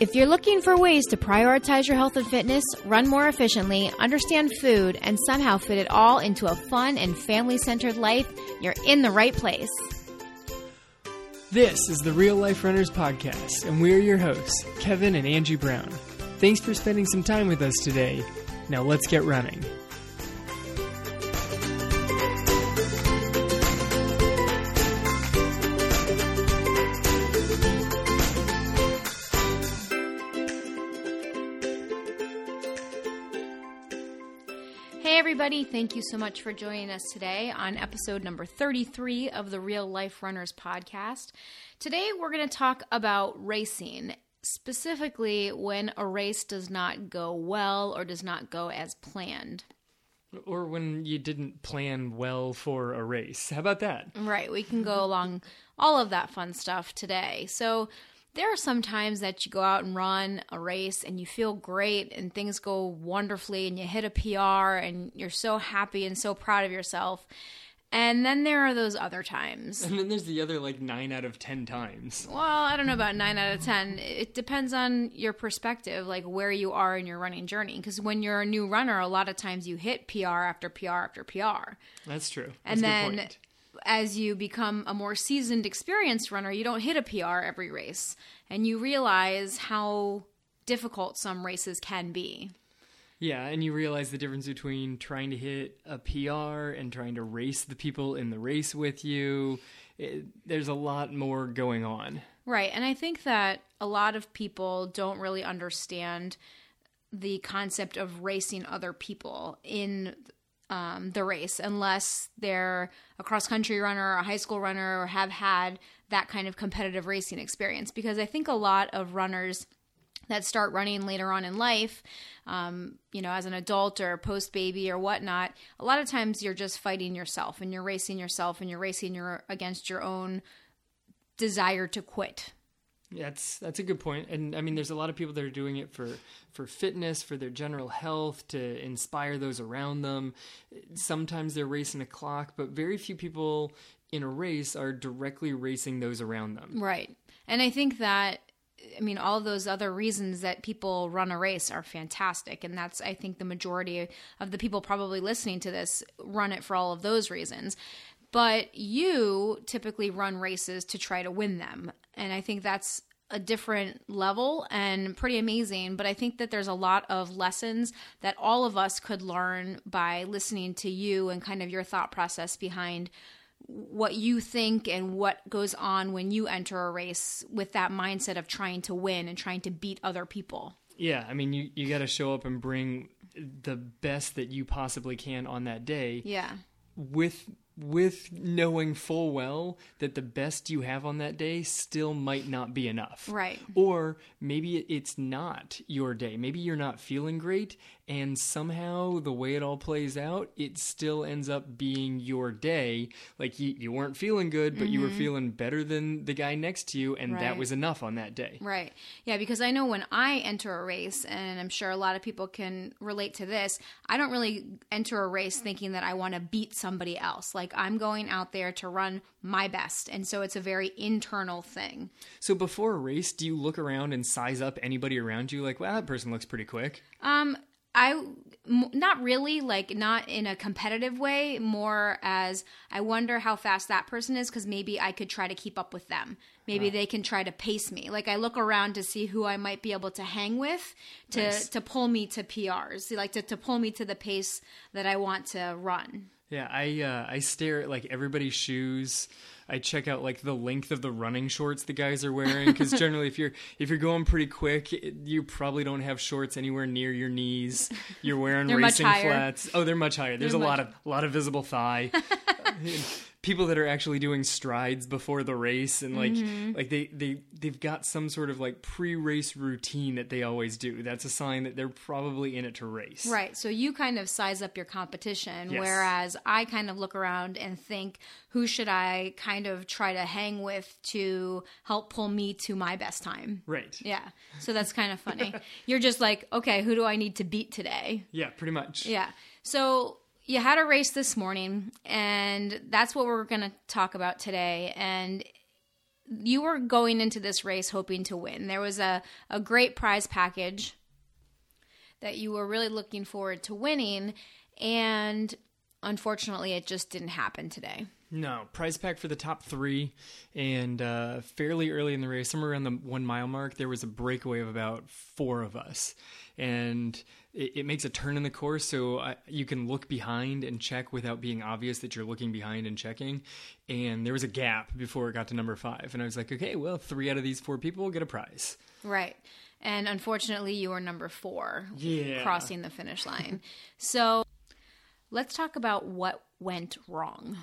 If you're looking for ways to prioritize your health and fitness, run more efficiently, understand food, and somehow fit it all into a fun and family centered life, you're in the right place. This is the Real Life Runners Podcast, and we're your hosts, Kevin and Angie Brown. Thanks for spending some time with us today. Now let's get running. Everybody, thank you so much for joining us today on episode number 33 of the Real Life Runners podcast. Today, we're going to talk about racing, specifically when a race does not go well or does not go as planned. Or when you didn't plan well for a race. How about that? Right, we can go along all of that fun stuff today. So, there are some times that you go out and run a race and you feel great and things go wonderfully and you hit a PR and you're so happy and so proud of yourself. And then there are those other times. And then there's the other like nine out of ten times. Well, I don't know about nine out of 10. It depends on your perspective, like where you are in your running journey. Because when you're a new runner, a lot of times you hit PR after PR after PR. That's true. That's and then point. As you become a more seasoned, experienced runner, you don't hit a PR every race. And you realize how difficult some races can be. Yeah, and you realize the difference between trying to hit a PR and trying to race the people in the race with you. It, there's a lot more going on. Right. And I think that a lot of people don't really understand the concept of racing other people in um, the race unless they're a cross country runner, a high school runner, or have had that kind of competitive racing experience. Because I think a lot of runners that start running later on in life, um, you know, as an adult or post baby or whatnot, a lot of times you're just fighting yourself and you're racing yourself and you're racing your against your own desire to quit. That's that's a good. And I mean there's a lot of people that are doing it for for fitness, for their general health, to inspire those around them. Sometimes they're racing a clock, but very few people in a race are directly racing those around them. Right. And I think that I mean all those other reasons that people run a race are fantastic and that's I think the majority of the people probably listening to this run it for all of those reasons. But you typically run races to try to win them. And I think that's a different level and pretty amazing. But I think that there's a lot of lessons that all of us could learn by listening to you and kind of your thought process behind what you think and what goes on when you enter a race with that mindset of trying to win and trying to beat other people. Yeah, I mean you you got to show up and bring the best that you possibly can on that day. Yeah. with with knowing full well that the best you have on that day still might not be enough. Right. Or maybe it's not your day. Maybe you're not feeling great and somehow the way it all plays out, it still ends up being your day. Like you, you weren't feeling good, but you were feeling better than the guy next to you and that Mm-hmm. Was enough on that day. Right. Yeah, because I know when I enter a race, and I'm sure a lot of people can relate to this, I don't really enter a race thinking that I want to beat somebody else. Like I'm going out there to run my best. And so it's a very internal thing. So before a race, do you look around and size up anybody around you like, "Wow, that person looks pretty quick." Um, I not really like not in a competitive way, more as I wonder how fast that person is because maybe I could try to keep up with them. Maybe they can try to pace me. Like I look around to see who I might be able to hang with to Nice. to pull me to PRs, like to to pull me to the pace that I want to run. Yeah, I uh, I stare at like everybody's shoes. I check out like the length of the running shorts the guys are wearing because generally, if you're if you're going pretty quick, it- you probably don't have shorts anywhere near your knees. You're wearing racing flats. Oh, they're much higher. There's They're a lot of a lot of visible thigh. People that are actually doing strides before the race and like Mm-hmm. like they they they've got some sort of like pre-race routine that they always do. That's a sign that they're probably in it to race. Right. So you kind of size up your competition, Yes. whereas I kind of look around and think, who should I kind of try to hang with to help pull me to my best time? Right. Yeah. So that's kind of funny. You're just like, okay, who do I need to beat today? Yeah, pretty much. Yeah. So you had a race this morning, and that's what we're going to talk about today. And you were going into this race hoping to win. There was a, a great prize package that you were really looking forward to winning, and unfortunately, it just didn't happen today. No, prize pack for the top three, and uh, fairly early in the race, somewhere around the one mile mark, there was a breakaway of about four of us, and it, it makes a turn in the course, so I, you can look behind and check without being obvious that you're looking behind and checking. And there was a gap before it got to number five, and I was like, okay, well, three out of these four people will get a prize. Right. And unfortunately, you were number four, Yeah. crossing the finish line. so let's talk about what went wrong.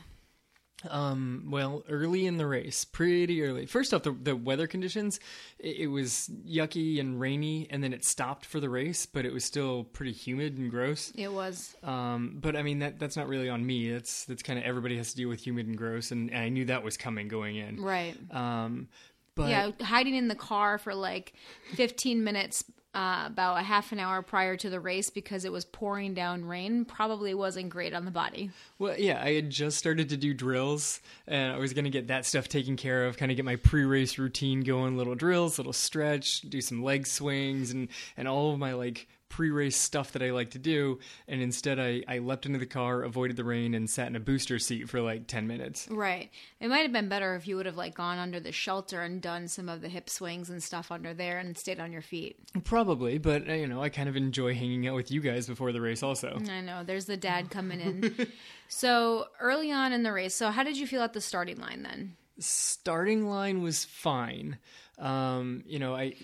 Um, well, early in the race, pretty early. First off, the, the weather conditions, it, it was yucky and rainy, and then it stopped for the race, but it was still pretty humid and gross. It was Um, but I mean, that that's not really on me. That's that's kind of everybody has to deal with humid and gross, and, and I knew that was coming going in. right. Um, but yeah, hiding in the car for like 15 minutes, uh, about a half an hour prior to the race because it was pouring down rain, probably wasn't great on the body. Well, yeah, I had just started to do drills, and I was going to get that stuff taken care of, kind of get my pre-race routine going, little drills, little stretch, do some leg swings, and and all of my like pre-race stuff that I like to do. And instead, I I leapt into the car, avoided the rain, and sat in a booster seat for like ten minutes. Right. It might have been better if you would have like gone under the shelter and done some of the hip swings and stuff under there and stayed on your feet. Probably, but uh, you know, I kind of enjoy hanging out with you guys before the race, also. I know. There's the dad coming in. so early on in the race, so how did you feel at the starting line then? starting line was fine. Um, you know, I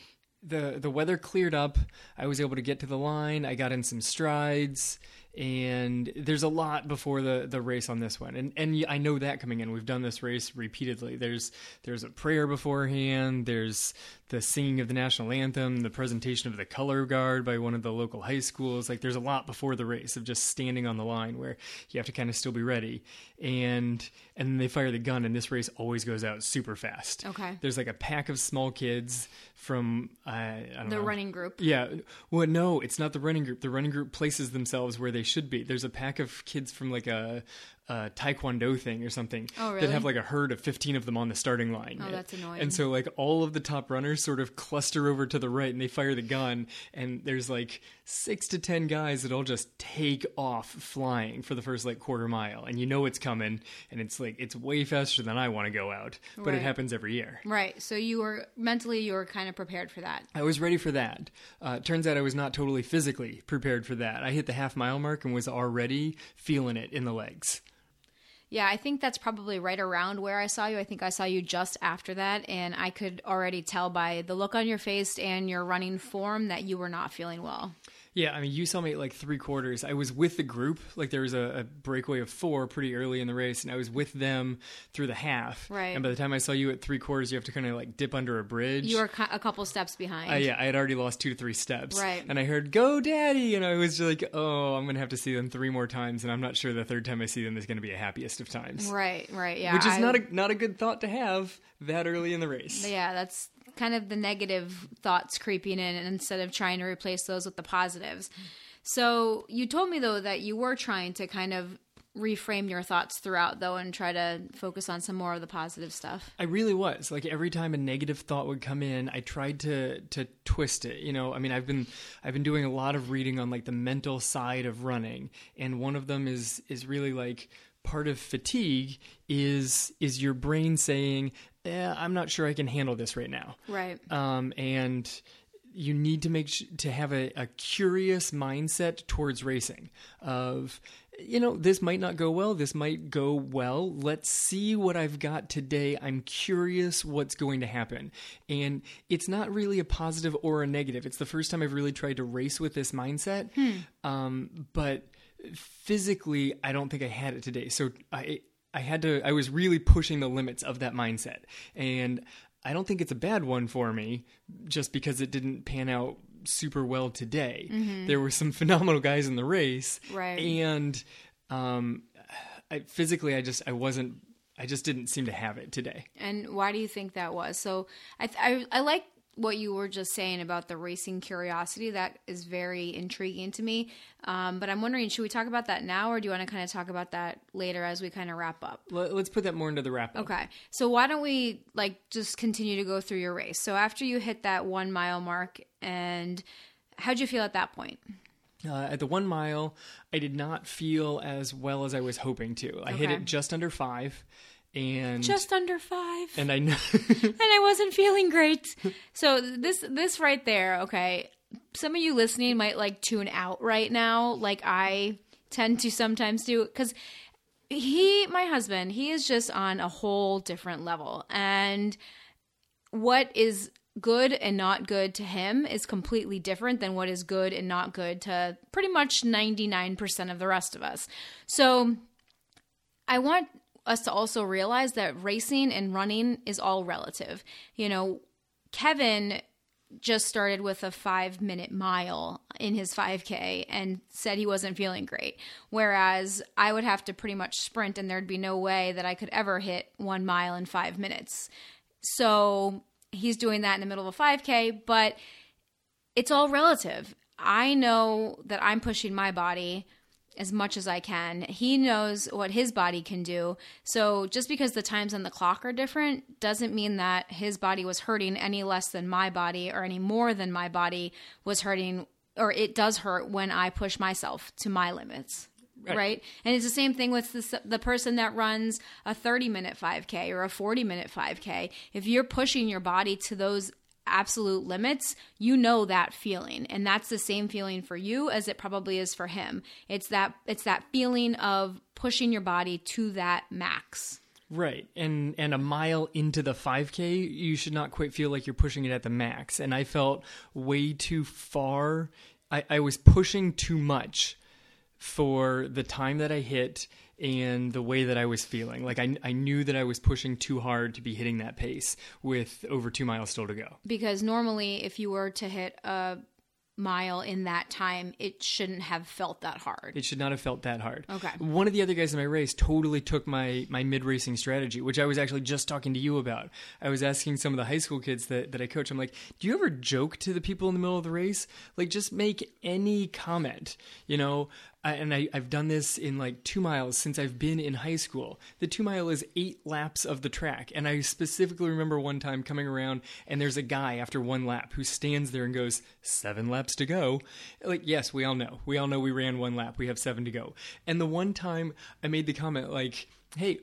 the the weather cleared up. I was able to get to the line. I got in some strides, and there's a lot before the the race on this one. And and I know that coming in. We've done this race repeatedly. There's there's a prayer beforehand. There's the singing of the national anthem, the presentation of the color guard by one of the local high schools. Like there's a lot before the race of just standing on the line where you have to kind of still be ready. And and then they fire the gun, and this race always goes out super fast. Okay. There's like a pack of small kids from uh, I don't The know. running group. Yeah. Well, no, it's not the running group. The running group places themselves where they should be. There's a pack of kids from like a, a taekwondo thing or something Oh, that have like a herd of 15 of them on the starting line. Oh, that's annoying. And so like all of the top runners sort of cluster over to the right and they fire the gun and there's like 6 to 10 guys that all just take off flying for the first like quarter mile and you know it's coming and it's like it's way faster than I want to go out, but Right. it happens every year. Right. So you were mentally you were kind of prepared for that. I was ready for that. Uh, turns out I was not totally physically prepared for that. I hit the half mile mark and was already feeling it in the legs. Yeah, I think that's probably right around where I saw you. I think I saw you just after that, and I could already tell by the look on your face and your running form that you were not feeling well. Yeah, I mean, you saw me at like three quarters. I was with the group. Like there was a, a breakaway of four pretty early in the race, and I was with them through the half. Right. And by the time I saw you at three quarters, you have to kind of like dip under a bridge. You were a couple steps behind. Uh, yeah, I had already lost two to three steps. Right. And I heard, go daddy. And I was like, oh, I'm going to have to see them three more times. And I'm not sure the third time I see them is going to be a happiest of times. Right, right, yeah. Which is I- not a, not a good thought to have that early in the race. Yeah, that's kind of the negative thoughts creeping in instead of trying to replace those with the positives. So you told me though that you were trying to kind of reframe your thoughts throughout though and try to focus on some more of the positive stuff. I really was. Like every time a negative thought would come in, I tried to to twist it. You know, I mean, I've been I've been doing a lot of reading on like the mental side of running, and one of them is is really like part of fatigue is is your brain saying, eh, "I'm not sure I can handle this right now." Right. um, and you need to make sh- to have a, a curious mindset towards racing of you know this might not go well this might go well. Let's see what i've got today. I'm curious what's going to happen. And it's not really a positive or a negative. It's the first time i've really tried to race with this mindset. Um, but physically i don't think i had it today. So i i had to i was really pushing the limits of that mindset. And i don't think it's a bad one for me just because it didn't pan out super well today. There were some phenomenal guys in the race. Right. and um I, physically i just i wasn't i just didn't seem to have it today. And why do you think that was? So I th- I, I like what you were just saying about the racing curiosity. That is very intriguing to me. Um, but I'm wondering, should we talk about that now, or do you want to kind of talk about that later as we kind of wrap up? Let, us put that more into the wrap up. Okay. So why don't we like just continue to go through your race? So after you hit that one mile mark, and how'd you feel at that point? Uh, at the one mile, I did not feel as well as I was hoping to. I hit it just under five, and Just under five. and I know and I wasn't feeling great. So this this right there, okay. Some of you listening might like tune out right now, like I tend to sometimes do, because he, my husband, he is just on a whole different level, and what is good and not good to him is completely different than what is good and not good to pretty much 99% of the rest of us. So I want us to also realize that racing and running is all relative. You know, Kevin just started with a five minute mile in his 5K and said he wasn't feeling great. Whereas I would have to pretty much sprint, and there'd be no way that I could ever hit one mile in five minutes. So he's doing that in the middle of a 5K, but it's all relative. I know that I'm pushing my body as much as I can. He knows what his body can do. So just because the times on the clock are different doesn't mean that his body was hurting any less than my body or any more than my body was hurting or it does hurt when I push myself to my limits. Right. And it's the same thing with the, the person that runs a 30 minute 5K or a 40 minute 5K. If you're pushing your body to those absolute limits, you know that feeling. And that's the same feeling for you as it probably is for him. It's that it's that feeling of pushing your body to that max. Right. And and a mile into the 5k, you should not quite feel like you're pushing it at the max. And I felt way too far. I, I was pushing too much for the time that I hit and the way that I was feeling. Like I I knew that I was pushing too hard to be hitting that pace with over 2 miles still to go. Because normally if you were to hit a mile in that time, it shouldn't have felt that hard. It should not have felt that hard. Okay. One of the other guys in my race totally took my my mid racing strategy, which I was actually just talking to you about. I was asking some of the high school kids that, that I coach, I'm like, do you ever joke to the people in the middle of the race? Like just make any comment, you know? I, and I, I've done this in like two miles since I've been in high school. The two mile is eight laps of the track. And I specifically remember one time coming around and there's a guy after one lap who stands there and goes, seven laps to go. Like, yes, we all know. We all know we ran one lap. We have seven to go. And the one time I made the comment, like, hey,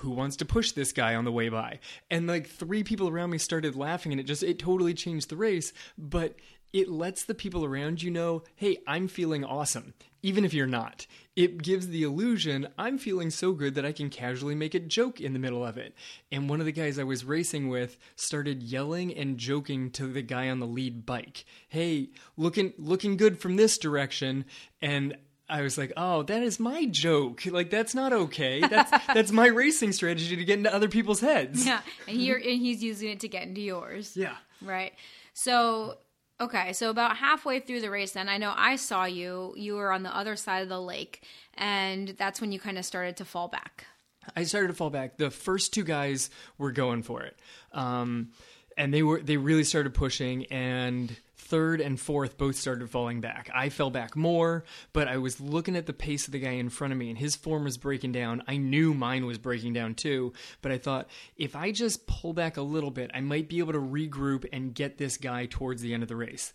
who wants to push this guy on the way by and like three people around me started laughing and it just it totally changed the race but it lets the people around you know hey i'm feeling awesome even if you're not it gives the illusion i'm feeling so good that i can casually make a joke in the middle of it and one of the guys i was racing with started yelling and joking to the guy on the lead bike hey looking looking good from this direction and I was like, "Oh, that is my joke. Like that's not okay. That's that's my racing strategy to get into other people's heads." Yeah. And and he's using it to get into yours. Yeah. Right. So, okay. So, about halfway through the race, then I know I saw you. You were on the other side of the lake, and that's when you kind of started to fall back. I started to fall back. The first two guys were going for it, um, and they were they really started pushing. And third and fourth both started falling back. I fell back more, but I was looking at the pace of the guy in front of me, and his form was breaking down. I knew mine was breaking down too, but I thought if I just pull back a little bit, I might be able to regroup and get this guy towards the end of the race.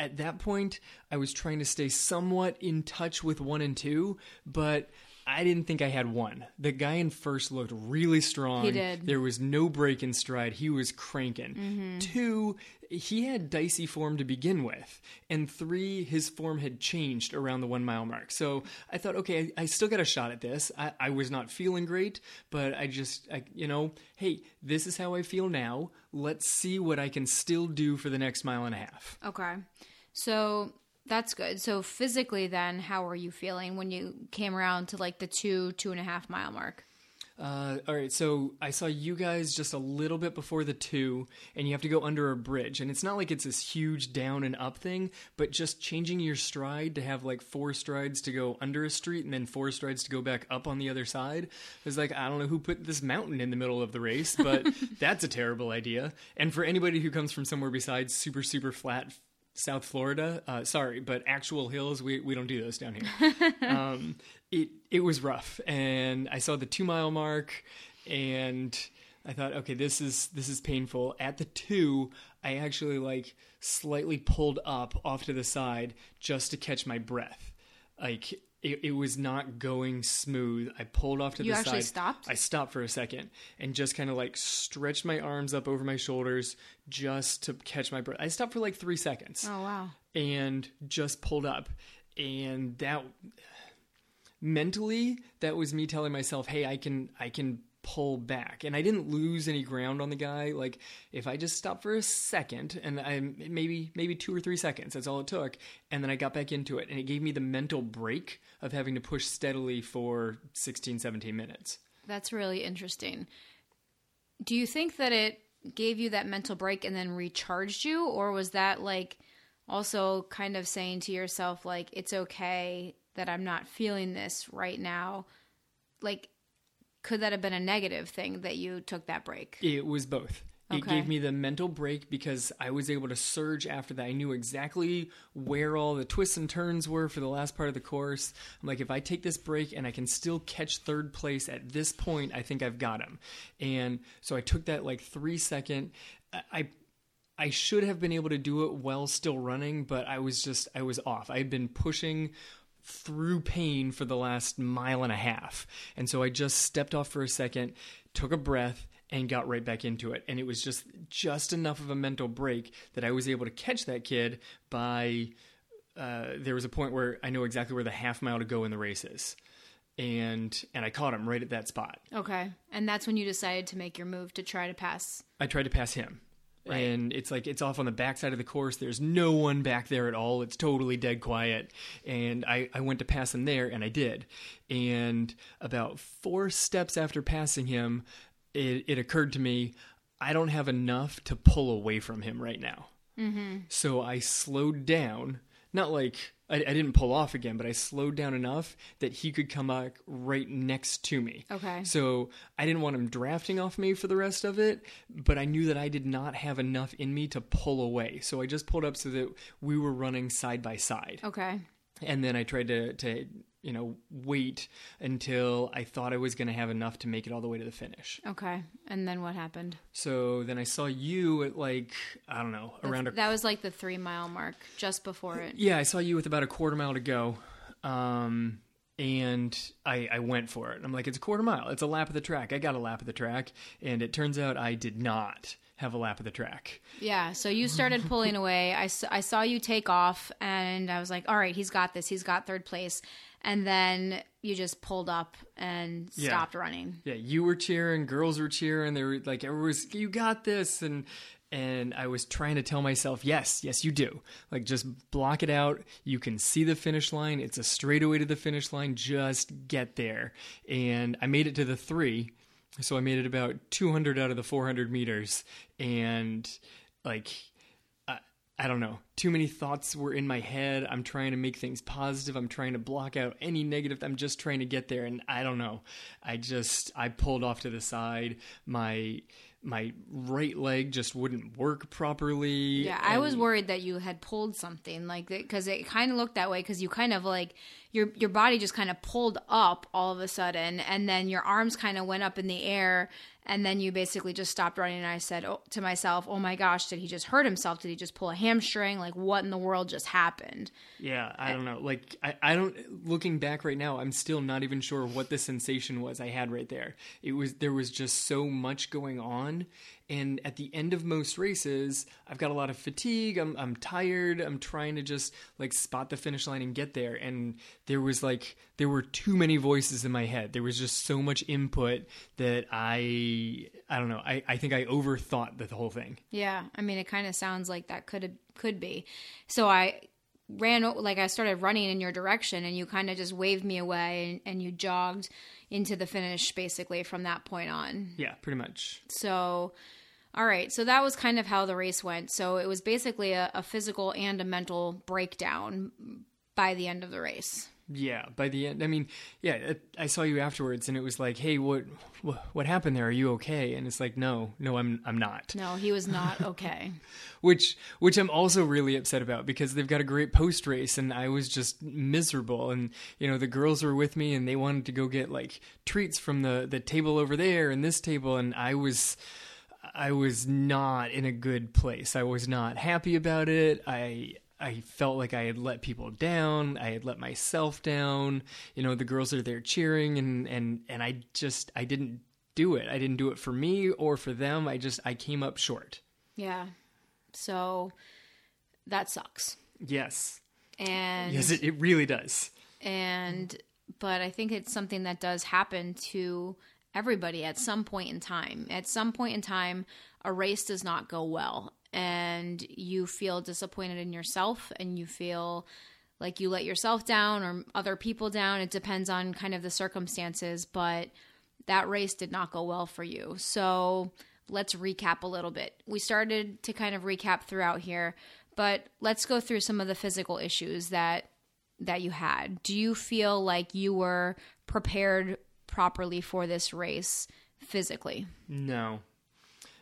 At that point, I was trying to stay somewhat in touch with one and two, but I didn't think I had one. The guy in first looked really strong. He did. There was no break in stride. He was cranking. Mm-hmm. Two, he had dicey form to begin with. And three, his form had changed around the one mile mark. So I thought, okay, I, I still got a shot at this. I, I was not feeling great, but I just, I, you know, hey, this is how I feel now. Let's see what I can still do for the next mile and a half. Okay. So, that's good. So, physically, then, how were you feeling when you came around to like the two, two and a half mile mark? Uh, all right, so I saw you guys just a little bit before the two, and you have to go under a bridge. And it's not like it's this huge down and up thing, but just changing your stride to have like four strides to go under a street and then four strides to go back up on the other side. It's like, I don't know who put this mountain in the middle of the race, but that's a terrible idea. And for anybody who comes from somewhere besides super, super flat South Florida. Uh, sorry, but actual hills, we, we don't do those down here. um, it it was rough, and I saw the two mile mark, and I thought, okay, this is this is painful. At the two, I actually like slightly pulled up off to the side just to catch my breath. Like it, it was not going smooth. I pulled off to You the actually side. stopped? I stopped for a second and just kind of like stretched my arms up over my shoulders just to catch my breath. I stopped for like three seconds Oh wow. and just pulled up. And that mentally, that was me telling myself, "Hey, I can, I can pull back." And I didn't lose any ground on the guy. Like if I just stopped for a second, and I maybe, maybe two or three seconds, that's all it took, and then I got back into it, and it gave me the mental break of having to push steadily for 16, 17 minutes. That's really interesting. Do you think that it gave you that mental break and then recharged you or was that like also kind of saying to yourself like it's okay that I'm not feeling this right now? Like could that have been a negative thing that you took that break? It was both. It gave me the mental break because I was able to surge after that. I knew exactly where all the twists and turns were for the last part of the course. I'm like, if I take this break and I can still catch third place at this point, I think I've got him. And so I took that like three second. I- I I should have been able to do it while still running, but I was just I was off. I had been pushing through pain for the last mile and a half. And so I just stepped off for a second, took a breath and got right back into it. And it was just just enough of a mental break that I was able to catch that kid by uh, there was a point where I know exactly where the half mile to go in the race is. And and I caught him right at that spot. Okay. And that's when you decided to make your move to try to pass. I tried to pass him. And it's like it's off on the backside of the course. There's no one back there at all. It's totally dead quiet. And I, I went to pass him there, and I did. And about four steps after passing him, it, it occurred to me I don't have enough to pull away from him right now. Mm-hmm. So I slowed down. Not like I, I didn't pull off again, but I slowed down enough that he could come back right next to me. Okay. So I didn't want him drafting off me for the rest of it, but I knew that I did not have enough in me to pull away. So I just pulled up so that we were running side by side. Okay. And then I tried to, to you know, wait until I thought I was going to have enough to make it all the way to the finish. Okay. And then what happened? So then I saw you at like, I don't know, around a That was like the 3 mile mark just before it. Yeah, I saw you with about a quarter mile to go. Um, and I, I went for it. I'm like, it's a quarter mile. It's a lap of the track. I got a lap of the track. And it turns out I did not have a lap of the track. Yeah, so you started pulling away. I, I saw you take off, and I was like, all right, he's got this. He's got third place. And then you just pulled up and Yeah. stopped running. Yeah, you were cheering, girls were cheering. They were like, everyone was, you got this. And, and I was trying to tell myself, yes, yes, you do. Like, just block it out. You can see the finish line. It's a straightaway to the finish line. Just get there. And I made it to the three. So I made it about 200 out of the 400 meters. And, like, I, I don't know. Too many thoughts were in my head. I'm trying to make things positive. I'm trying to block out any negative. I'm just trying to get there. And I don't know. I just, I pulled off to the side. My, my right leg just wouldn't work properly. Yeah, I was worried that you had pulled something like that because it kind of looked that way because you kind of like your your body just kind of pulled up all of a sudden and then your arms kind of went up in the air and then you basically just stopped running and I said oh, to myself, "Oh my gosh, did he just hurt himself? Did he just pull a hamstring? Like what in the world just happened?" Yeah, I don't know. Like I, I don't looking back right now, I'm still not even sure what the sensation was I had right there. It was there was just so much going on and at the end of most races, I've got a lot of fatigue. I'm I'm tired. I'm trying to just like spot the finish line and get there and there was like there were too many voices in my head. There was just so much input that I I don't know. I I think I overthought the whole thing. Yeah, I mean, it kind of sounds like that could could be. So I ran like I started running in your direction and you kind of just waved me away and, and you jogged into the finish basically from that point on. Yeah, pretty much. So, all right. So that was kind of how the race went. So it was basically a, a physical and a mental breakdown by the end of the race. Yeah, by the end, I mean, yeah, it, I saw you afterwards, and it was like, "Hey, what, what, what happened there? Are you okay?" And it's like, "No, no, I'm, I'm not." No, he was not okay. which, which I'm also really upset about because they've got a great post race, and I was just miserable. And you know, the girls were with me, and they wanted to go get like treats from the the table over there and this table, and I was. I was not in a good place. I was not happy about it. I I felt like I had let people down. I had let myself down. You know, the girls are there cheering and and and I just I didn't do it. I didn't do it for me or for them. I just I came up short. yeah. So that sucks. Yes. And Yes, it, it really does. and but I think it's something that does happen to everybody at some point in time. At some point in time, a race does not go well, and you feel disappointed in yourself, and you feel like you let yourself down or other people down. It depends on kind of the circumstances, but that race did not go well for you. So let's recap a little bit. We started to kind of recap throughout here, but let's go through some of the physical issues that that you had. Do you feel like you were prepared properly for this race physically? No.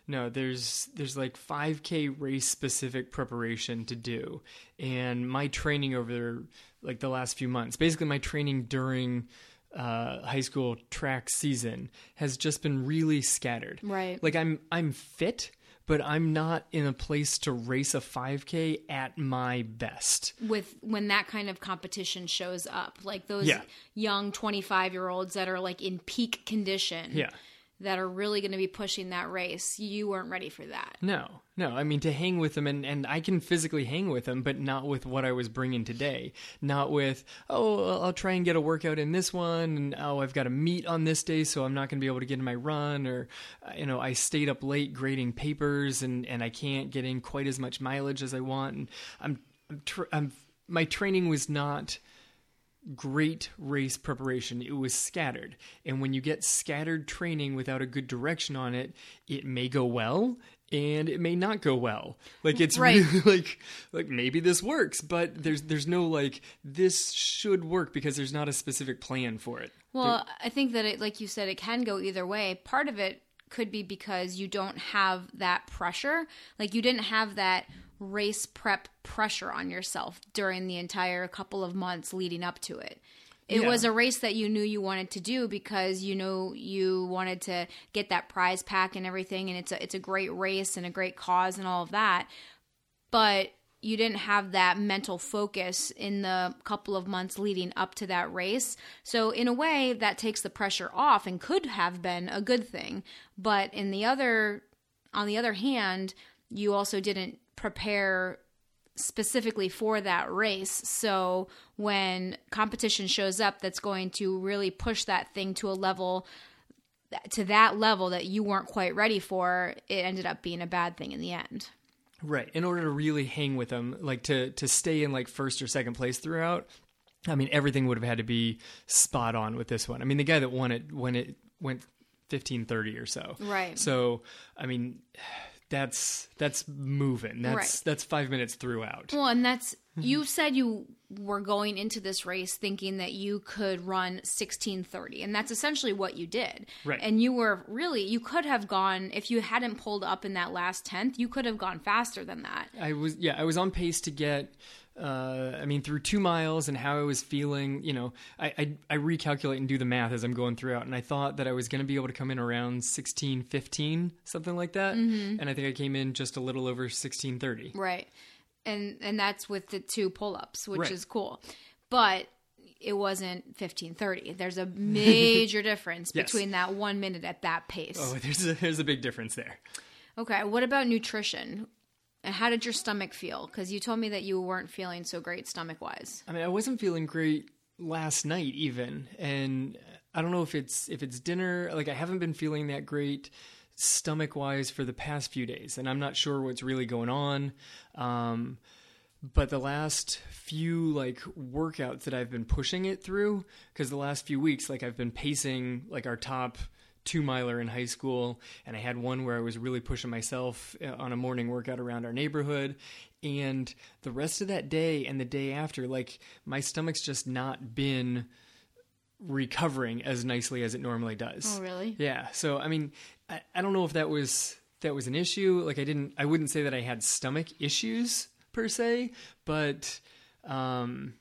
No, there's there's like 5k race specific preparation to do. And my training over like the last few months, basically my training during uh, high school track season has just been really scattered. Right. Like I'm I'm fit, but I'm not in a place to race a 5k at my best. With when that kind of competition shows up, like those Yeah. young 25 year olds that are like in peak condition. Yeah. That are really going to be pushing that race. You weren't ready for that. No, no. I mean, to hang with them, and, and I can physically hang with them, but not with what I was bringing today. Not with, oh, I'll try and get a workout in this one, and oh, I've got a meet on this day, so I'm not going to be able to get in my run, or, uh, you know, I stayed up late grading papers, and, and I can't get in quite as much mileage as I want. And I'm, I'm, tr- I'm my training was not great race preparation. It was scattered. And when you get scattered training without a good direction on it, it may go well and it may not go well. Like it's Right. really like like maybe this works, but there's there's no like this should work because there's not a specific plan for it. Well, I think that it, like you said, it can go either way. Part of it could be because you don't have that pressure. Like you didn't have that race prep pressure on yourself during the entire couple of months leading up to it. It Yeah. was a race that you knew you wanted to do because you know you wanted to get that prize pack and everything and it's a it's a great race and a great cause and all of that. But you didn't have that mental focus in the couple of months leading up to that race. So in a way that takes the pressure off and could have been a good thing. But in the other on the other hand, you also didn't prepare specifically for that race. So when competition shows up that's going to really push that thing to a level to that level that you weren't quite ready for, it ended up being a bad thing in the end. Right. In order to really hang with them, like to to stay in like first or second place throughout, I mean everything would have had to be spot on with this one. I mean the guy that won it when it went fifteen thirty or so. Right. So I mean that's that's moving. That's Right. that's five minutes throughout. Well, and that's mm-hmm. you said you were going into this race thinking that you could run 1630 and that's essentially what you did. Right. And you were really you could have gone if you hadn't pulled up in that last 10th, you could have gone faster than that. I was yeah, I was on pace to get uh, I mean, through two miles and how I was feeling, you know, I, I, I recalculate and do the math as I'm going throughout. And I thought that I was going to be able to come in around 16, 15, something like that. Mm-hmm. And I think I came in just a little over 1630. Right. And and that's with the two pull-ups, which Right. is cool. But it wasn't 1530. There's a major difference Yes. between that 1 minute at that pace. Oh, there's a, there's a big difference there. Okay, what about nutrition? And how did your stomach feel? Because you told me that you weren't feeling so great stomach wise. I mean, I wasn't feeling great last night even, and I don't know if it's if it's dinner. Like I haven't been feeling that great stomach wise for the past few days, and I'm not sure what's really going on. Um, but the last few like workouts that I've been pushing it through because the last few weeks like I've been pacing like our top two miler in high school and I had one where I was really pushing myself uh, on a morning workout around our neighborhood and the rest of that day and the day after like my stomach's just not been recovering as nicely as it normally does. Oh, really? Yeah. So I mean, I, I don't know if that was that was an issue. Like I didn't I wouldn't say that I had stomach issues per se, but um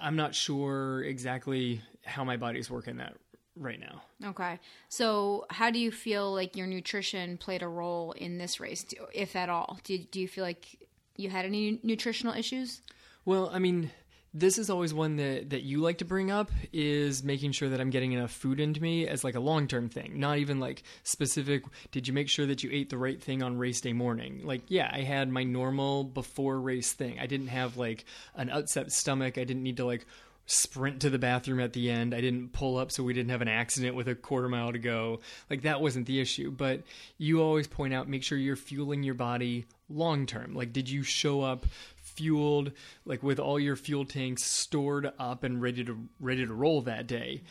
I'm not sure exactly how my body's working that right now. Okay. So, how do you feel like your nutrition played a role in this race, if at all? Do, do you feel like you had any nutritional issues? Well, I mean, this is always one that, that you like to bring up is making sure that I'm getting enough food into me as like a long term thing, not even like specific. Did you make sure that you ate the right thing on race day morning? Like, yeah, I had my normal before race thing. I didn't have like an upset stomach. I didn't need to like sprint to the bathroom at the end. I didn't pull up so we didn't have an accident with a quarter mile to go. Like that wasn't the issue. But you always point out make sure you're fueling your body long term. Like did you show up fueled like with all your fuel tanks stored up and ready to ready to roll that day?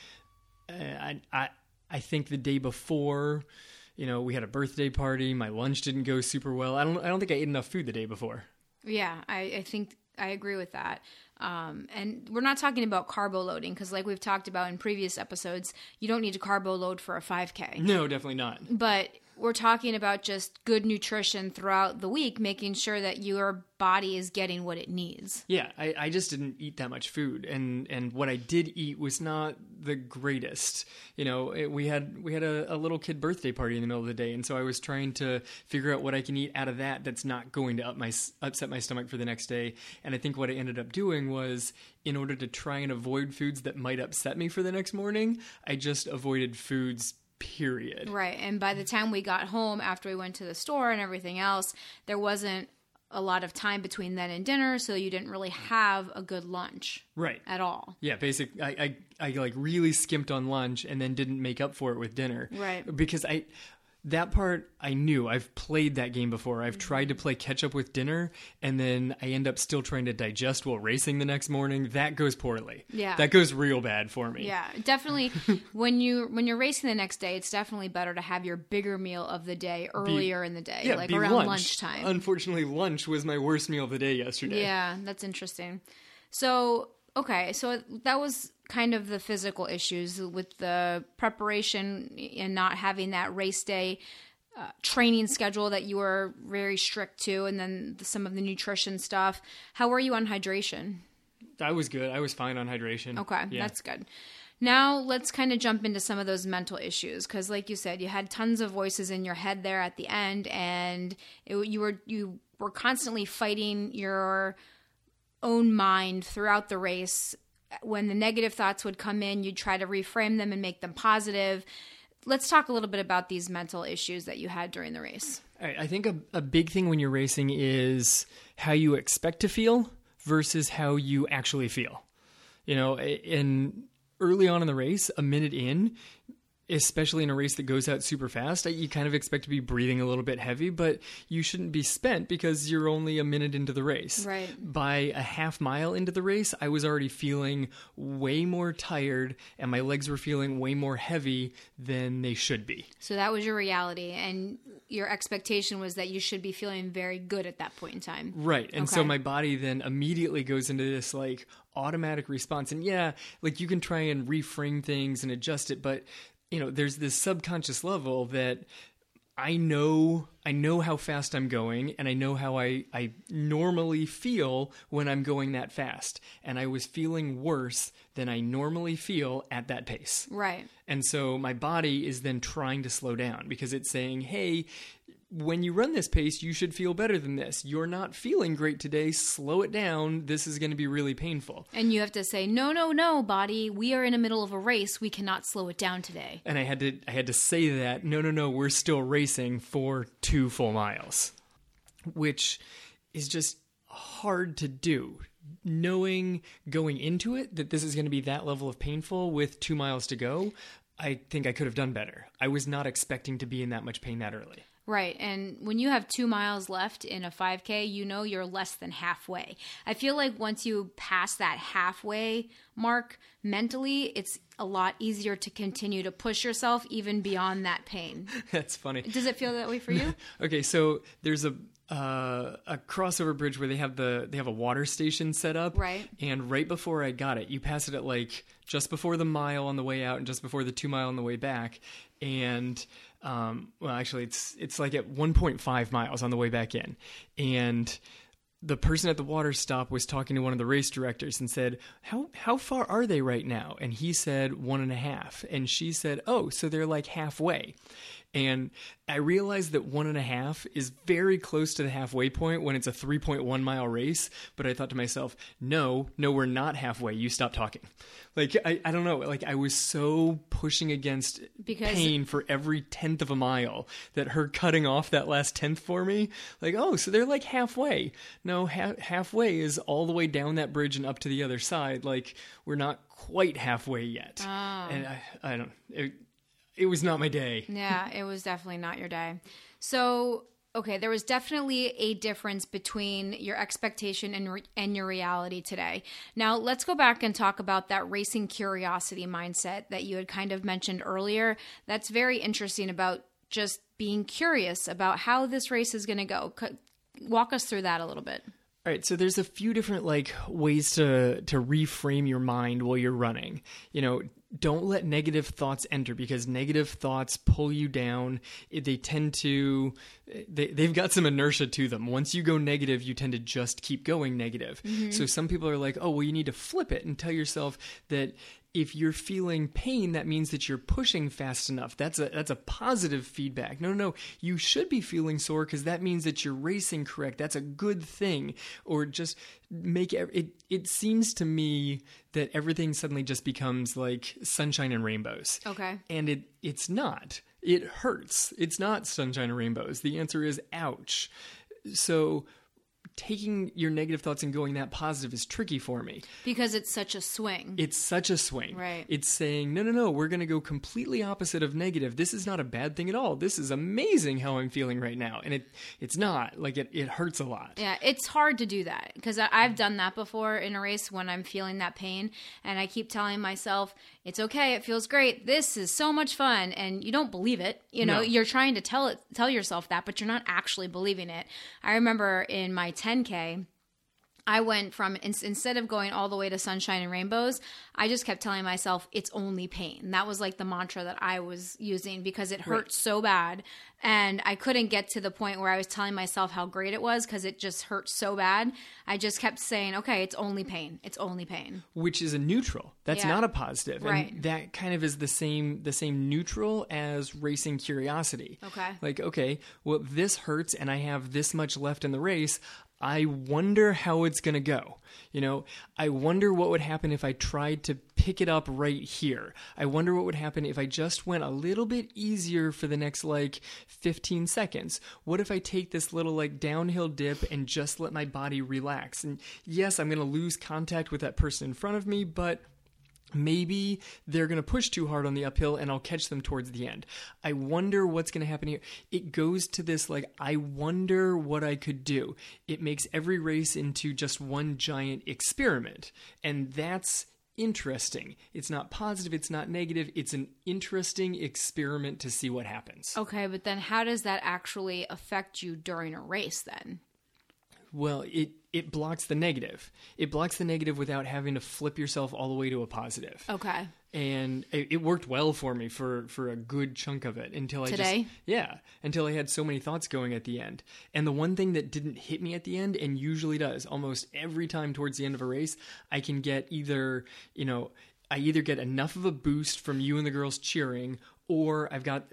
Uh, I I I think the day before you know, we had a birthday party. My lunch didn't go super well. I don't. I don't think I ate enough food the day before. Yeah, I, I think I agree with that. Um, and we're not talking about carbo loading because, like we've talked about in previous episodes, you don't need to carbo load for a 5K. No, definitely not. But we're talking about just good nutrition throughout the week, making sure that your body is getting what it needs. Yeah, I, I just didn't eat that much food, and and what I did eat was not the greatest. You know, it, we had we had a, a, little kid birthday party in the middle of the day, and so I was trying to figure out what I can eat out of that that's not going to up my upset my stomach for the next day. And I think what I ended up doing was, in order to try and avoid foods that might upset me for the next morning, I just avoided foods period. Right. And by the time we got home after we went to the store and everything else, there wasn't a lot of time between then and dinner, so you didn't really have a good lunch. Right. At all. Yeah, basic I, I I like really skimped on lunch and then didn't make up for it with dinner. Right. Because I that part I knew. I've played that game before. I've tried to play catch up with dinner, and then I end up still trying to digest while racing the next morning. That goes poorly. Yeah, that goes real bad for me. Yeah, definitely. when you when you're racing the next day, it's definitely better to have your bigger meal of the day earlier be, in the day, yeah, like around lunch. lunchtime. Unfortunately, lunch was my worst meal of the day yesterday. Yeah, that's interesting. So okay, so that was kind of the physical issues with the preparation and not having that race day uh, training schedule that you were very strict to, and then the, some of the nutrition stuff. How were you on hydration? I was good. I was fine on hydration. Okay, yeah. that's good. Now let's kind of jump into some of those mental issues because, like you said, you had tons of voices in your head there at the end, and it, you were you were constantly fighting your own mind throughout the race when the negative thoughts would come in, you'd try to reframe them and make them positive. Let's talk a little bit about these mental issues that you had during the race. I think a, a big thing when you're racing is how you expect to feel versus how you actually feel. You know, in early on in the race, a minute in, especially in a race that goes out super fast, you kind of expect to be breathing a little bit heavy, but you shouldn't be spent because you're only a minute into the race. Right. By a half mile into the race, I was already feeling way more tired and my legs were feeling way more heavy than they should be. So that was your reality and your expectation was that you should be feeling very good at that point in time. Right. And okay. so my body then immediately goes into this like automatic response. And yeah, like you can try and reframe things and adjust it, but you know, there's this subconscious level that I know I know how fast I'm going and I know how I, I normally feel when I'm going that fast. And I was feeling worse than I normally feel at that pace. Right. And so my body is then trying to slow down because it's saying, hey, when you run this pace, you should feel better than this. You're not feeling great today. Slow it down. This is going to be really painful. And you have to say, "No, no, no, body. We are in the middle of a race. We cannot slow it down today." And I had to I had to say that, "No, no, no. We're still racing for 2 full miles." Which is just hard to do. Knowing going into it that this is going to be that level of painful with 2 miles to go, I think I could have done better. I was not expecting to be in that much pain that early. Right. And when you have two miles left in a 5K, you know you're less than halfway. I feel like once you pass that halfway mark mentally, it's a lot easier to continue to push yourself even beyond that pain. That's funny. Does it feel that way for you? okay, so there's a uh, a crossover bridge where they have the they have a water station set up. Right. And right before I got it, you pass it at like just before the mile on the way out and just before the two mile on the way back. And um, well, actually, it's it's like at 1.5 miles on the way back in, and the person at the water stop was talking to one of the race directors and said, "How how far are they right now?" And he said one and a half, and she said, "Oh, so they're like halfway." And I realized that one and a half is very close to the halfway point when it's a 3.1 mile race. But I thought to myself, no, no, we're not halfway. You stop talking. Like, I, I don't know. Like, I was so pushing against Because- pain for every tenth of a mile that her cutting off that last tenth for me, like, oh, so they're like halfway. No, ha- halfway is all the way down that bridge and up to the other side. Like, we're not quite halfway yet. Ah. And I, I don't, it, it was not my day. Yeah, it was definitely not your day. So, okay, there was definitely a difference between your expectation and re- and your reality today. Now, let's go back and talk about that racing curiosity mindset that you had kind of mentioned earlier. That's very interesting about just being curious about how this race is going to go. C- Walk us through that a little bit. All right, so there's a few different like ways to to reframe your mind while you're running. You know, don't let negative thoughts enter because negative thoughts pull you down. They tend to they they've got some inertia to them. Once you go negative, you tend to just keep going negative. Mm-hmm. So some people are like, "Oh, well you need to flip it and tell yourself that if you're feeling pain, that means that you're pushing fast enough. That's a that's a positive feedback. No, no, no. You should be feeling sore because that means that you're racing correct. That's a good thing. Or just make ev- it. It seems to me that everything suddenly just becomes like sunshine and rainbows. Okay. And it it's not. It hurts. It's not sunshine and rainbows. The answer is ouch. So taking your negative thoughts and going that positive is tricky for me. Because it's such a swing. It's such a swing. Right. It's saying, no, no, no, we're going to go completely opposite of negative. This is not a bad thing at all. This is amazing how I'm feeling right now. And it it's not. Like it, it hurts a lot. Yeah, it's hard to do that because I've done that before in a race when I'm feeling that pain, and I keep telling myself it's okay, it feels great, this is so much fun, and you don't believe it. You know, No. you're trying to tell it, tell yourself that, but you're not actually believing it. I remember in my 10k. I went from in, instead of going all the way to sunshine and rainbows, I just kept telling myself it's only pain. That was like the mantra that I was using because it hurt so bad and I couldn't get to the point where I was telling myself how great it was because it just hurt so bad. I just kept saying, "Okay, it's only pain. It's only pain." Which is a neutral. That's Yeah. not a positive. Right. And that kind of is the same the same neutral as racing curiosity. Okay. Like, okay, well this hurts and I have this much left in the race. I wonder how it's going to go. You know, I wonder what would happen if I tried to pick it up right here. I wonder what would happen if I just went a little bit easier for the next like 15 seconds. What if I take this little like downhill dip and just let my body relax? And yes, I'm going to lose contact with that person in front of me, but maybe they're going to push too hard on the uphill and I'll catch them towards the end. I wonder what's going to happen here. It goes to this like, I wonder what I could do. It makes every race into just one giant experiment. And that's interesting. It's not positive, it's not negative. It's an interesting experiment to see what happens. Okay, but then how does that actually affect you during a race then? Well, it it blocks the negative. It blocks the negative without having to flip yourself all the way to a positive. Okay. and it, it worked well for me for for a good chunk of it until I Today? just yeah until I had so many thoughts going at the end. And the one thing that didn't hit me at the end and usually does almost every time towards the end of a race, I can get either you know I either get enough of a boost from you and the girls cheering. Or I've got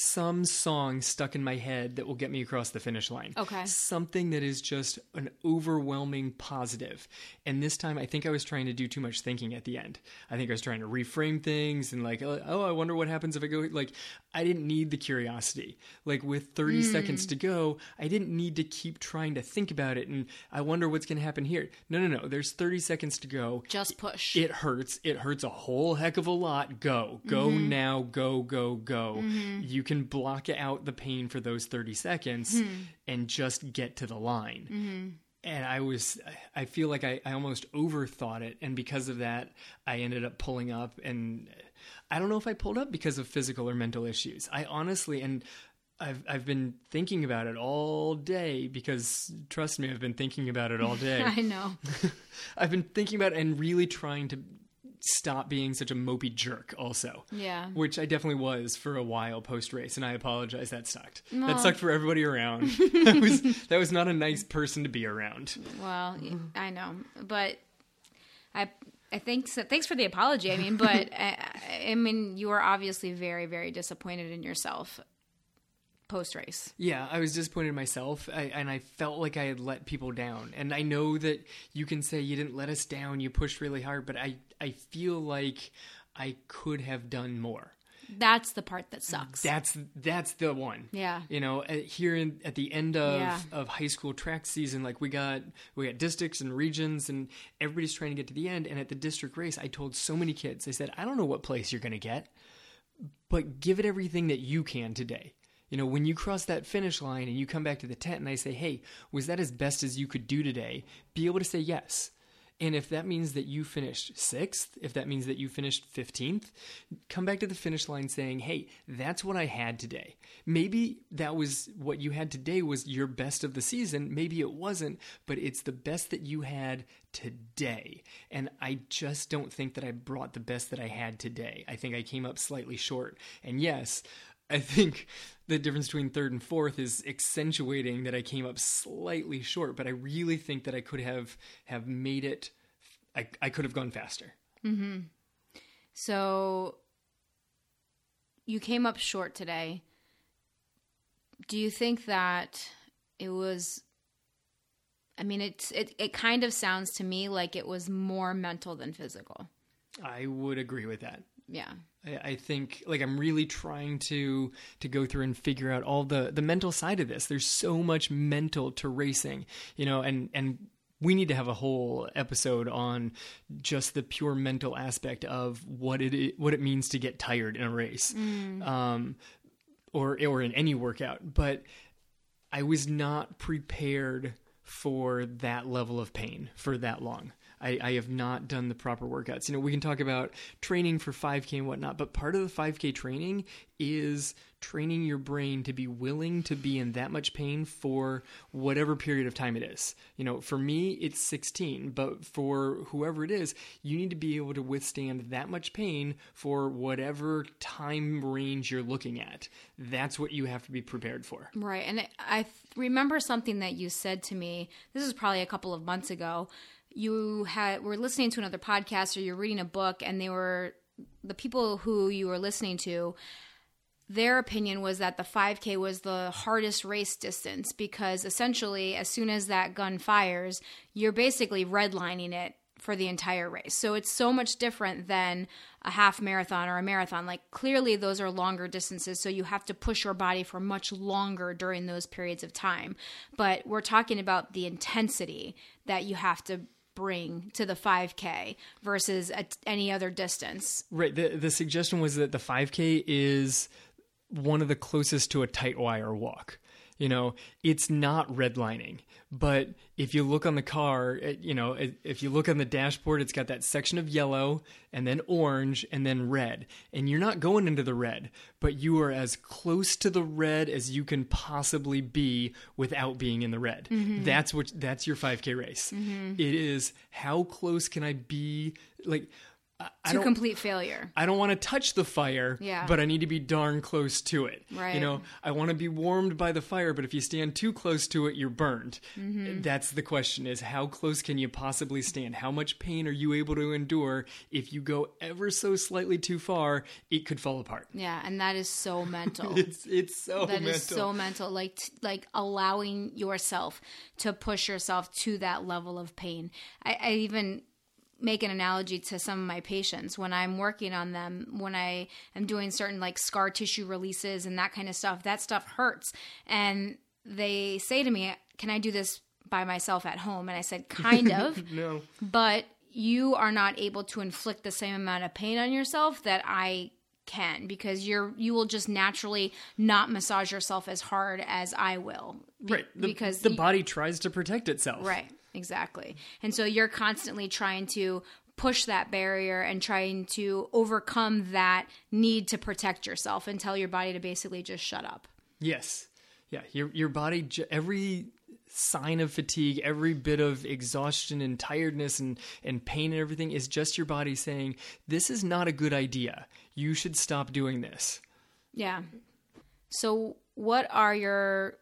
some song stuck in my head that will get me across the finish line. Okay. Something that is just an overwhelming positive. And this time, I think I was trying to do too much thinking at the end. I think I was trying to reframe things and like, oh, oh I wonder what happens if I go. Like, I didn't need the curiosity. Like with 30 hmm. seconds to go, I didn't need to keep trying to think about it. And I wonder what's going to happen here. No, no, no. There's 30 seconds to go. Just push. It hurts. It hurts a whole heck of a lot. Go, go mm-hmm. now, go, go, go. Mm-hmm. You can block out the pain for those 30 seconds hmm. and just get to the line. Mm-hmm. And I was, I feel like I, I almost overthought it. And because of that, I ended up pulling up. And I don't know if I pulled up because of physical or mental issues. I honestly, and I've, I've been thinking about it all day because trust me, I've been thinking about it all day. I know. I've been thinking about it and really trying to stop being such a mopey jerk also. Yeah. Which I definitely was for a while post race, and I apologize. That sucked. That sucked for everybody around. that was that was not a nice person to be around. Well, i know, but I I think so. Thanks for the apology. I mean, but I, I mean, you were obviously very very disappointed in yourself post race. Yeah, I was disappointed in myself, I, and I felt like I had let people down. And I know that you can say you didn't let us down, you pushed really hard, but I I feel like I could have done more. That's the part that sucks. That's that's the one. Yeah. You know, at, here in, at the end of, Yeah. of high school track season, like we got we got districts and regions, and everybody's trying to get to the end. And at the district race, I told so many kids, I said, I don't know what place you're going to get, but give it everything that you can today. You know, when you cross that finish line and you come back to the tent, and I say, Hey, was that as best as you could do today? Be able to say yes. And if that means that you finished sixth, if that means that you finished 15th, come back to the finish line saying, hey, that's what I had today. Maybe that was what you had today was your best of the season. Maybe it wasn't, but it's the best that you had today. And I just don't think that I brought the best that I had today. I think I came up slightly short. And yes, I think the difference between third and fourth is accentuating that I came up slightly short, but I really think that I could have have made it. I, I could have gone faster. Mm-hmm. So you came up short today. Do you think that it was I mean it's it, it kind of sounds to me like it was more mental than physical. I would agree with that. Yeah. I, I think like I'm really trying to to go through and figure out all the the mental side of this. There's so much mental to racing, you know, and and we need to have a whole episode on just the pure mental aspect of what it what it means to get tired in a race, um, or or in any workout. But I was not prepared for that level of pain for that long. I, I have not done the proper workouts. You know, we can talk about training for 5K and whatnot, but part of the 5K training is training your brain to be willing to be in that much pain for whatever period of time it is. You know, for me, it's 16, but for whoever it is, you need to be able to withstand that much pain for whatever time range you're looking at. That's what you have to be prepared for. Right. And I, remember something that you said to me. This is probably a couple of months ago. You had were listening to another podcast or you're reading a book and they were the people who you were listening to their opinion was that the 5K was the hardest race distance because essentially, as soon as that gun fires, you're basically redlining it for the entire race. So it's so much different than a half marathon or a marathon. Like, clearly, those are longer distances, so you have to push your body for much longer during those periods of time. But we're talking about the intensity that you have to bring to the 5K versus at any other distance. Right. The the suggestion was that the 5K is one of the closest to a tight wire walk. You know, it's not redlining, but if you look on the car, you know, if you look on the dashboard, it's got that section of yellow and then orange and then red. And you're not going into the red, but you are as close to the red as you can possibly be without being in the red. Mm-hmm. That's what that's your 5K race. Mm-hmm. It is how close can I be like I- To complete failure. I don't want to touch the fire, Yeah. but I need to be darn close to it. Right. You know, I want to be warmed by the fire, but if you stand too close to it, you're burned. Mm-hmm. That's the question is how close can you possibly stand? How much pain are you able to endure? If you go ever so slightly too far, it could fall apart. Yeah, and that is so mental. It's it's so That mental. is so mental like t- like allowing yourself to push yourself to that level of pain I, I even make an analogy to some of my patients when i'm working on them when i am doing certain like scar tissue releases and that kind of stuff that stuff hurts and they say to me can i do this by myself at home and i said kind of no. but you are not able to inflict the same amount of pain on yourself that I can because you're you will just naturally not massage yourself as hard as I will. Be- right. The, because the body tries to protect itself. Right. Exactly. And so you're constantly trying to push that barrier and trying to overcome that need to protect yourself and tell your body to basically just shut up. Yes. Yeah, your your body every sign of fatigue, every bit of exhaustion and tiredness and, and pain and everything is just your body saying, This is not a good idea. You should stop doing this. Yeah. So, what are your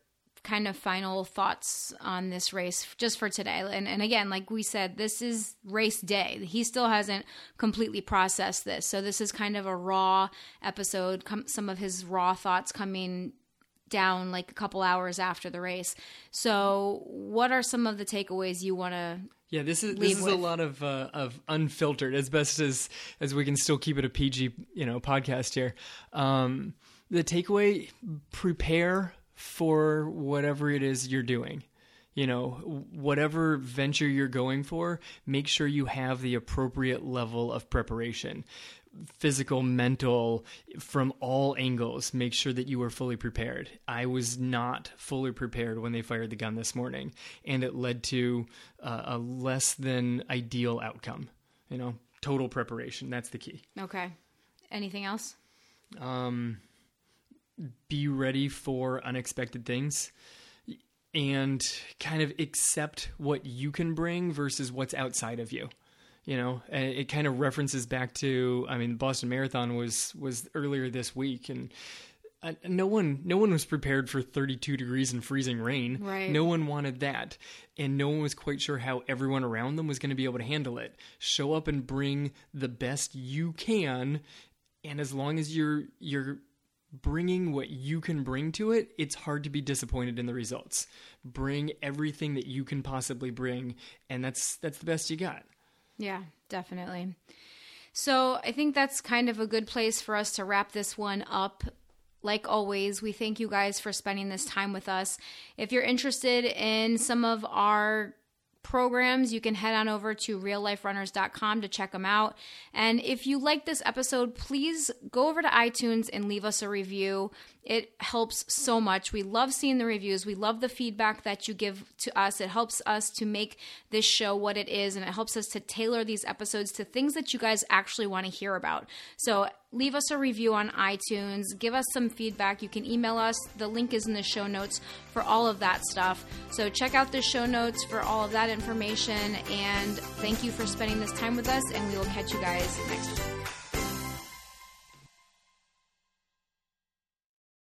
kind of final thoughts on this race just for today? And, and again, like we said, this is race day. He still hasn't completely processed this. So, this is kind of a raw episode, some of his raw thoughts coming down like a couple hours after the race. So, what are some of the takeaways you want to? Yeah, this is this is with? a lot of uh, of unfiltered, as best as as we can still keep it a PG, you know, podcast here. Um, the takeaway: prepare for whatever it is you're doing you know, whatever venture you're going for, make sure you have the appropriate level of preparation physical, mental, from all angles, make sure that you are fully prepared. I was not fully prepared when they fired the gun this morning, and it led to uh, a less than ideal outcome. You know, total preparation. That's the key. Okay. Anything else? Um, be ready for unexpected things and kind of accept what you can bring versus what's outside of you you know? And it kind of references back to i mean boston marathon was was earlier this week and uh, no one no one was prepared for 32 degrees and freezing rain. Right. No one wanted that. And no one was quite sure how everyone around them was going to be able to handle it. Show up and bring the best you can and as long as you're you're bringing what you can bring to it it's hard to be disappointed in the results bring everything that you can possibly bring and that's that's the best you got yeah, definitely. So I think that's kind of a good place for us to wrap this one up. Like always, we thank you guys for spending this time with us. If you're interested in some of our programs, you can head on over to realliferunners.com to check them out. And if you like this episode, please go over to iTunes and leave us a review. It helps so much. We love seeing the reviews. We love the feedback that you give to us. It helps us to make this show what it is, and it helps us to tailor these episodes to things that you guys actually want to hear about. So leave us a review on iTunes. Give us some feedback. You can email us. The link is in the show notes for all of that stuff. So check out the show notes for all of that information. And thank you for spending this time with us, and we will catch you guys next week.